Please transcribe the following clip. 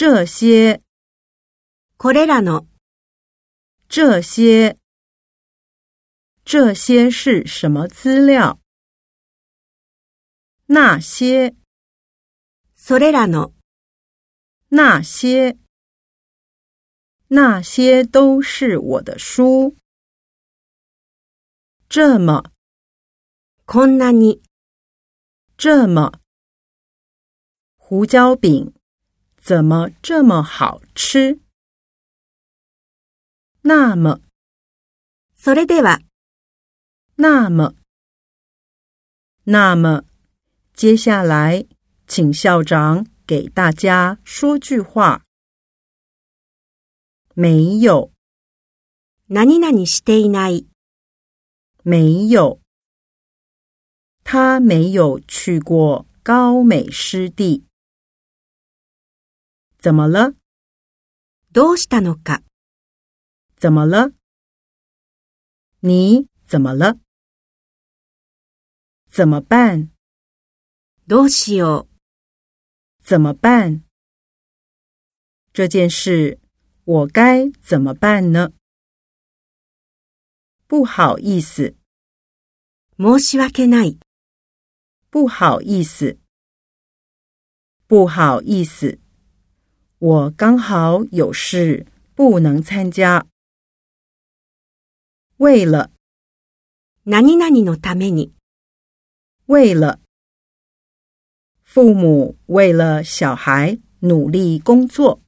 这些，これらの、这些，这些是什么资料？那些，それらの、那些，那些都是我的书。这么，こんなに、这么，胡椒饼 怎么这么好吃？那么，それでは、那么，那么，接下来，请校长给大家说句话。没有，何々していない、没有，他没有去过高美湿地。 怎么了？どうしたのか、怎么了？你怎么了？怎么办？どうしよう、怎么办？这件事我该怎么办呢？不好意思，申し訳ない、不好意思，不好意思， 我刚好有事不能参加。为了，何々のために、为了，父母为了小孩努力工作。